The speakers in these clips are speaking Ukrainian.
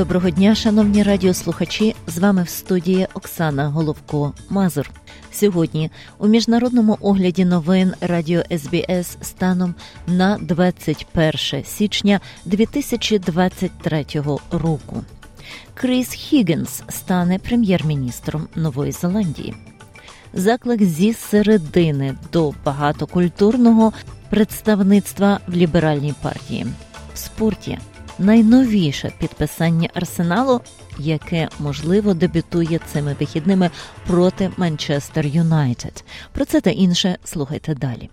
Доброго дня, шановні радіослухачі. З вами в студії Оксана Головко Мазур. Сьогодні у міжнародному огляді новин Радіо СБС станом на 21 січня 2023 року. Кріс Хіггінс стане прем'єр-міністром Нової Зеландії. Заклик зі середини до багатокультурного представництва в ліберальній партії в спорті найновіше підписання арсеналу, яке можливо дебютує цими вихідними проти Манчестер Юнайтед. Про це та інше слухайте далі.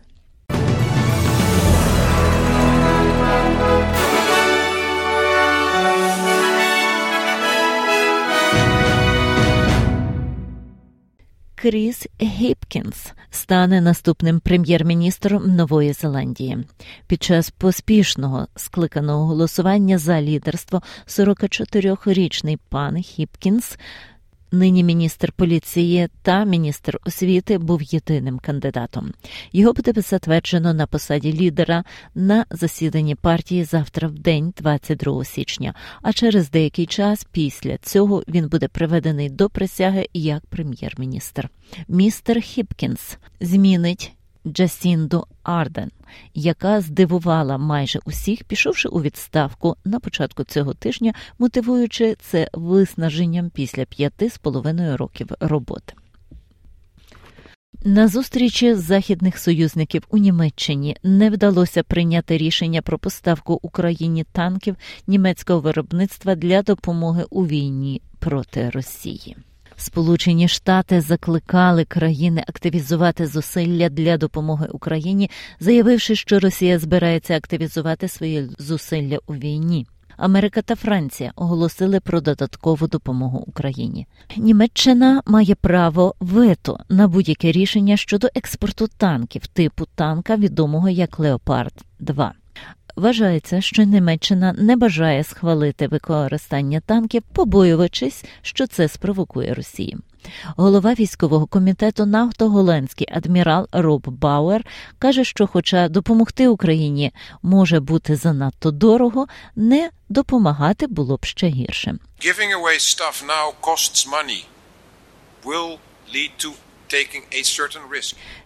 Кріс Гіпкінс стане наступним прем'єр-міністром Нової Зеландії. Під час поспішного скликаного голосування за лідерство 44-річний пан Хіпкінс Нині міністр поліції та міністр освіти був єдиним кандидатом. Його буде затверджено на посаді лідера на засіданні партії завтра в день, 22 січня. А через деякий час після цього він буде приведений до присяги як прем'єр-міністр. Містер Хіпкінс змінить Джасінду Ардерн, яка здивувала майже усіх, пішовши у відставку на початку цього тижня, мотивуючи це виснаженням після п'яти з половиною років роботи. На зустрічі західних союзників у Німеччині не вдалося прийняти рішення про поставку Україні танків німецького виробництва для допомоги у війні проти Росії. Сполучені Штати закликали країни активізувати зусилля для допомоги Україні, заявивши, що Росія збирається активізувати свої зусилля у війні. Америка та Франція оголосили про додаткову допомогу Україні. Німеччина має право вето на будь-яке рішення щодо експорту танків типу танка, відомого як Леопард 2 Вважається, що Німеччина не бажає схвалити використання танків, побоюючись, що це спровокує Росію. Голова військового комітету НАТО голландський адмірал Роб Бауер каже, що, хоча допомогти Україні може бути занадто дорого, не допомагати було б ще гірше. Giving away stuff now costs money will lead to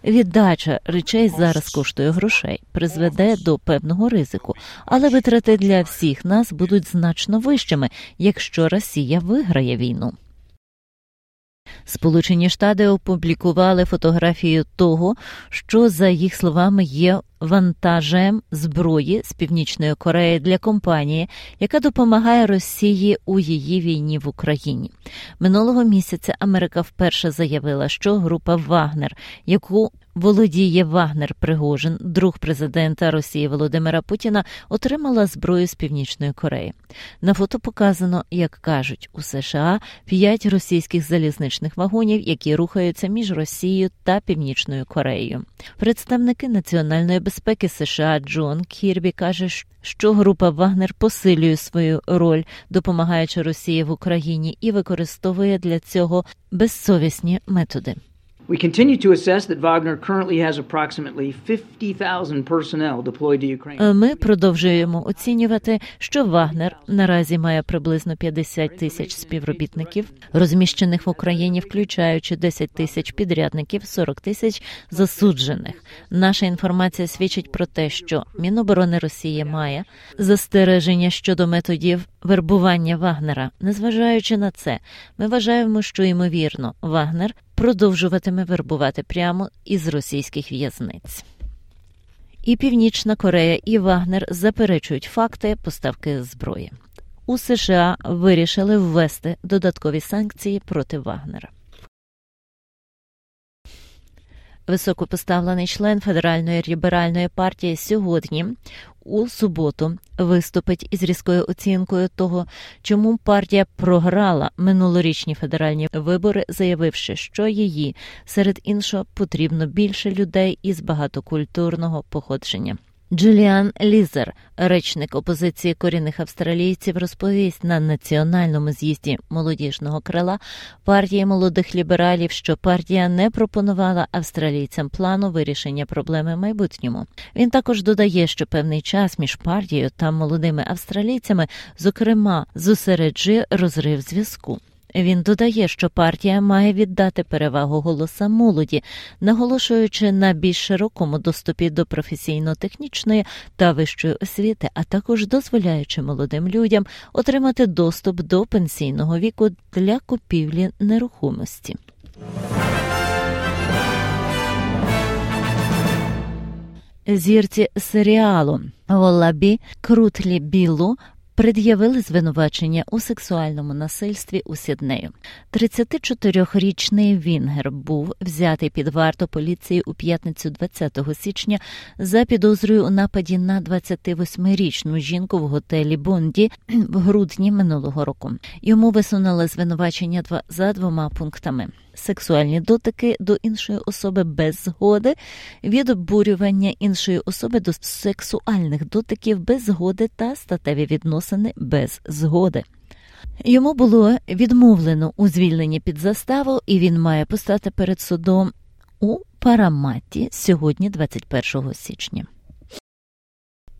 Віддача речей зараз коштує грошей, призведе до певного ризику, але витрати для всіх нас будуть значно вищими, якщо Росія виграє війну. Сполучені Штати опублікували фотографію того, що за їх словами є вантажем зброї з північної Кореї для компанії, яка допомагає Росії у її війні в Україні. Минулого місяця Америка вперше заявила, що група Вагнер, яку володіє Вагнер Пригожин, друг президента Росії Володимира Путіна, отримала зброю з північної Кореї. На фото показано, як кажуть у США, п'ять російських залізничних вагонів, які рухаються між Росією та Північною Кореєю. Представники національної безпеки безпеки США Джон Кірбі каже, що група Вагнер посилює свою роль, допомагаючи Росії в Україні, і використовує для цього безсовісні методи. We continue to assess that Wagner currently has approximately 50,000 personnel deployed to Ukraine. Ми продовжуємо оцінювати, що Вагнер наразі має приблизно 50 тисяч співробітників, розміщених в Україні, включаючи 10 тисяч підрядників, 40 тисяч засуджених. Наша інформація свідчить про те, що Міноборони Росії має застереження щодо методів вербування Вагнера. Незважаючи на це, ми вважаємо, що ймовірно Вагнер продовжуватиме вербувати прямо із російських в'язниць. І Північна Корея і Вагнер заперечують факти поставки зброї. У США вирішили ввести додаткові санкції проти Вагнера. Високопоставлений член федеральної ліберальної партії сьогодні у суботу виступить із різкою оцінкою того, чому партія програла минулорічні федеральні вибори, заявивши, що її серед іншого потрібно більше людей із багатокультурного походження. Джуліан Лізер, речник опозиції корінних австралійців, розповість на національному з'їзді молодіжного крила партії молодих лібералів, що партія не пропонувала австралійцям плану вирішення проблеми в майбутньому. Він також додає, що певний час між партією та молодими австралійцями, зокрема, зосереджує розрив зв'язку. Він додає, що партія має віддати перевагу голоса молоді, наголошуючи на більш широкому доступі до професійно-технічної та вищої освіти, а також дозволяючи молодим людям отримати доступ до пенсійного віку для купівлі нерухомості. Зірці серіалу Волабі Крутлі Білу пред'явили звинувачення у сексуальному насильстві у Сіднею. 34-річний Вінгер був взятий під варту поліції у п'ятницю 20 січня за підозрою у нападі на 28-річну жінку в готелі Бонді в грудні минулого року. Йому висунули звинувачення за двома пунктами сексуальні дотики до іншої особи без згоди, від обурювання іншої особи до сексуальних дотиків без згоди та статеві відносини без згоди. Йому було відмовлено у звільненні під заставу, і він має постати перед судом у Параматі сьогодні, 21 січня.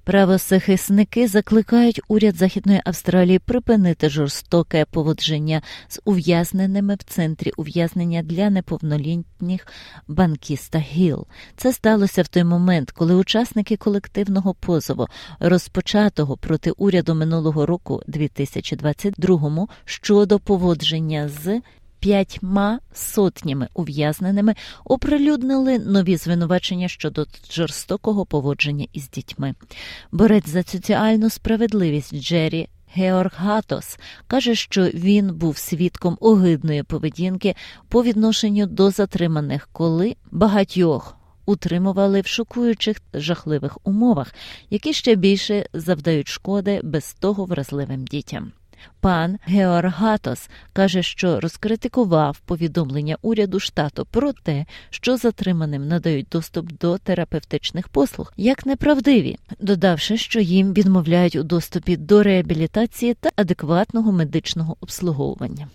Правозахисники закликають уряд Західної Австралії припинити жорстоке поводження з ув'язненими в центрі ув'язнення для неповнолітніх банкіста Гіл. Це сталося в той момент, коли учасники колективного позову, розпочатого проти уряду минулого року, 2022 щодо поводження з п'ятьма сотнями ув'язненими оприлюднили нові звинувачення щодо жорстокого поводження із дітьми. Борець за соціальну справедливість Джері. Георг Гатос каже, що він був свідком огидної поведінки по відношенню до затриманих, коли багатьох утримували в шокуючих жахливих умовах, які ще більше завдають шкоди без того вразливим дітям. Пан Георгатос каже, що розкритикував повідомлення уряду штату про те, що затриманим надають доступ до терапевтичних послуг, як неправдиві, додавши, що їм відмовляють у доступі до реабілітації та адекватного медичного обслуговування.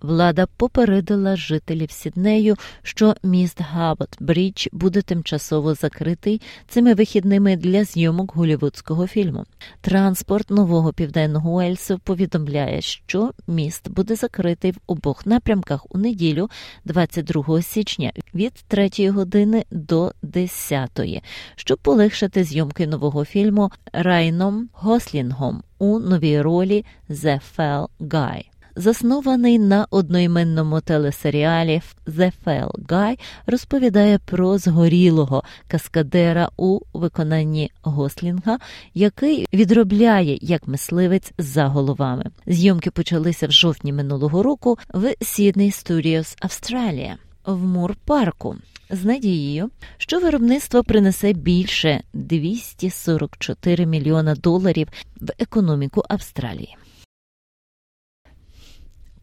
Влада попередила жителів Сіднею, що міст Габот Брідж буде тимчасово закритий цими вихідними для зйомок голівудського фільму. Транспорт нового південного Уельсу повідомляє, що міст буде закритий в обох напрямках у неділю, 22 січня, від 3 години до 10, щоб полегшити зйомки нового фільму Райном Гослінгом у новій ролі «The Fell Guy» заснований на одноіменному телесеріалі «The Fell Guy», розповідає про згорілого каскадера у виконанні Гослінга, який відробляє як мисливець за головами. Зйомки почалися в жовтні минулого року в Sydney Studios, Австралія. В Мур парку з надією, що виробництво принесе більше 244 мільйона доларів в економіку Австралії.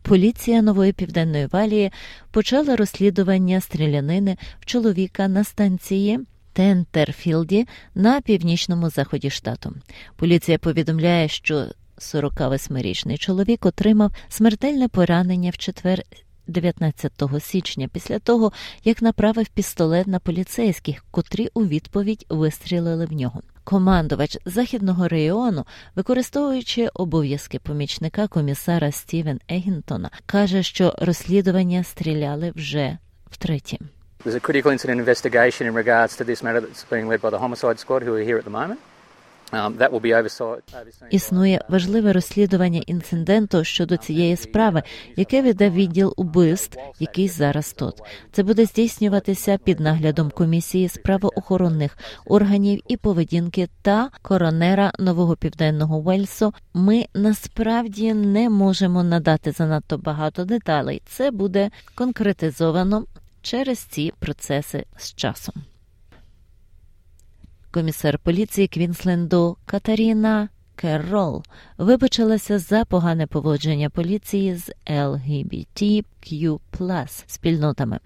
Поліція нової південної валії почала розслідування стрілянини в чоловіка на станції Тентерфілді на північному заході штату. Поліція повідомляє, що 48-річний чоловік отримав смертельне поранення в четвер. 19 січня, після того, як направив пістолет на поліцейських, котрі у відповідь вистрілили в нього. Командувач західного регіону, використовуючи обов'язки помічника комісара Стівен Егінтона, каже, що розслідування стріляли вже втретє. There's a critical incident investigation in regards to this matter that's being led by the homicide squad who are here at the moment. Um, Існує важливе розслідування інциденту щодо цієї справи, яке веде відділ убивств, який зараз тут. Це буде здійснюватися під наглядом комісії з правоохоронних органів і поведінки та коронера нового південного Уельсу. Ми насправді не можемо надати занадто багато деталей. Це буде конкретизовано через ці процеси з часом. Комісар поліції Квінсленду Катаріна Керрол вибачилася за погане поводження поліції з LGBTQ спільнотами.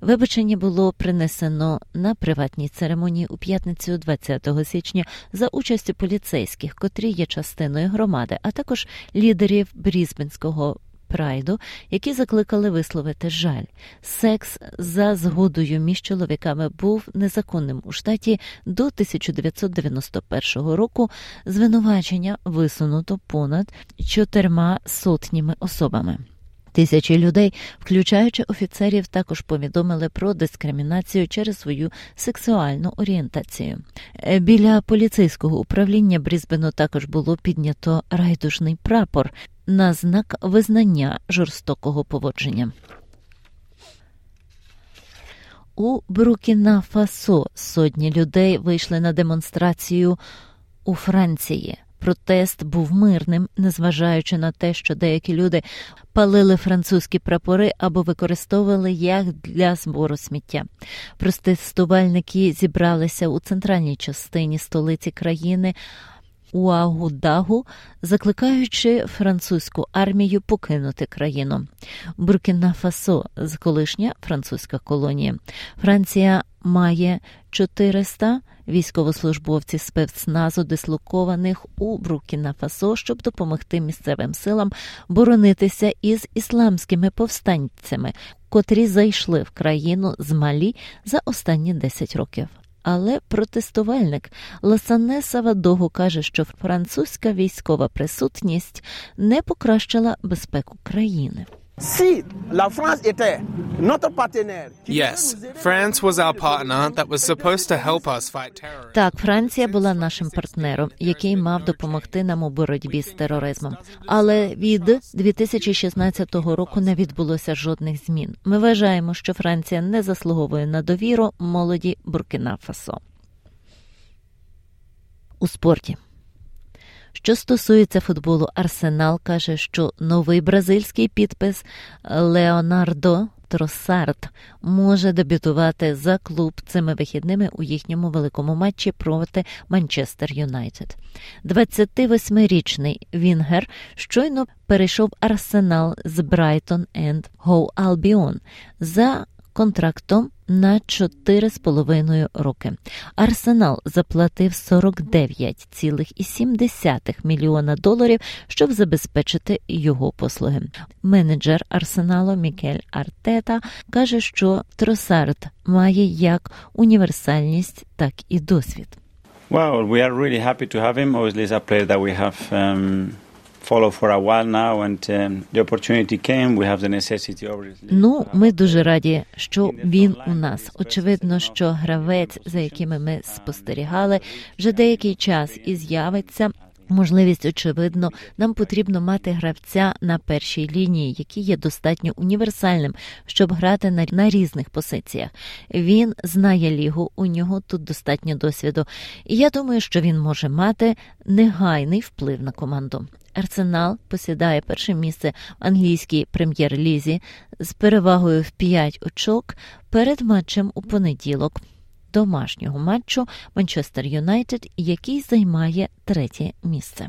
Вибачення було принесено на приватній церемонії у п'ятницю 20 січня за участю поліцейських, котрі є частиною громади, а також лідерів Брізбенського прайду, які закликали висловити жаль. Секс за згодою між чоловіками був незаконним у штаті до 1991 року. Звинувачення висунуто понад чотирма сотнями особами. Тисячі людей, включаючи офіцерів, також повідомили про дискримінацію через свою сексуальну орієнтацію. Е, біля поліцейського управління Брізбену також було піднято райдужний прапор на знак визнання жорстокого поводження. У Брукіна Фасо сотні людей вийшли на демонстрацію у Франції. Протест був мирним, незважаючи на те, що деякі люди палили французькі прапори або використовували їх для збору сміття. Протестувальники зібралися у центральній частині столиці країни. Уагудагу, закликаючи французьку армію покинути країну. Буркіна Фасо з колишня французька колонія. Франція має 400 військовослужбовців спецназу, дислокованих у Буркіна Фасо, щоб допомогти місцевим силам боронитися із ісламськими повстанцями, котрі зайшли в країну з Малі за останні 10 років. Але протестувальник Ласане Савадогу каже, що французька військова присутність не покращила безпеку країни. Si la France était notre partenaire. Yes, France was our partner that was supposed to help us fight terror. Так, Франція була нашим партнером, який мав допомогти нам у боротьбі з тероризмом. Але від 2016 року не відбулося жодних змін. Ми вважаємо, що Франція не заслуговує на довіру молоді Буркіна Фасо. У спорті. Що стосується футболу, Арсенал каже, що новий бразильський підпис Леонардо Троссард може дебютувати за клуб цими вихідними у їхньому великому матчі проти Манчестер Юнайтед. 28-річний Вінгер щойно перейшов Арсенал з Брайтон енд Гоу Албіон за контрактом на 4,5 роки. Арсенал заплатив 49,7 мільйона доларів, щоб забезпечити його послуги. Менеджер Арсеналу Мікель Артета каже, що Тросард має як універсальність, так і досвід. Well, we are really happy to have him. Obviously, it's a player that we have um, Ну, ми дуже раді, що він у нас. Очевидно, що гравець, за якими ми спостерігали, вже деякий час і з'явиться. Можливість, очевидно, нам потрібно мати гравця на першій лінії, який є достатньо універсальним, щоб грати на, на різних позиціях. Він знає лігу, у нього тут достатньо досвіду, і я думаю, що він може мати негайний вплив на команду. Арсенал посідає перше місце в англійській прем'єр-лізі з перевагою в 5 очок перед матчем у понеділок. Домашнього матчу Манчестер Юнайтед, який займає третє місце.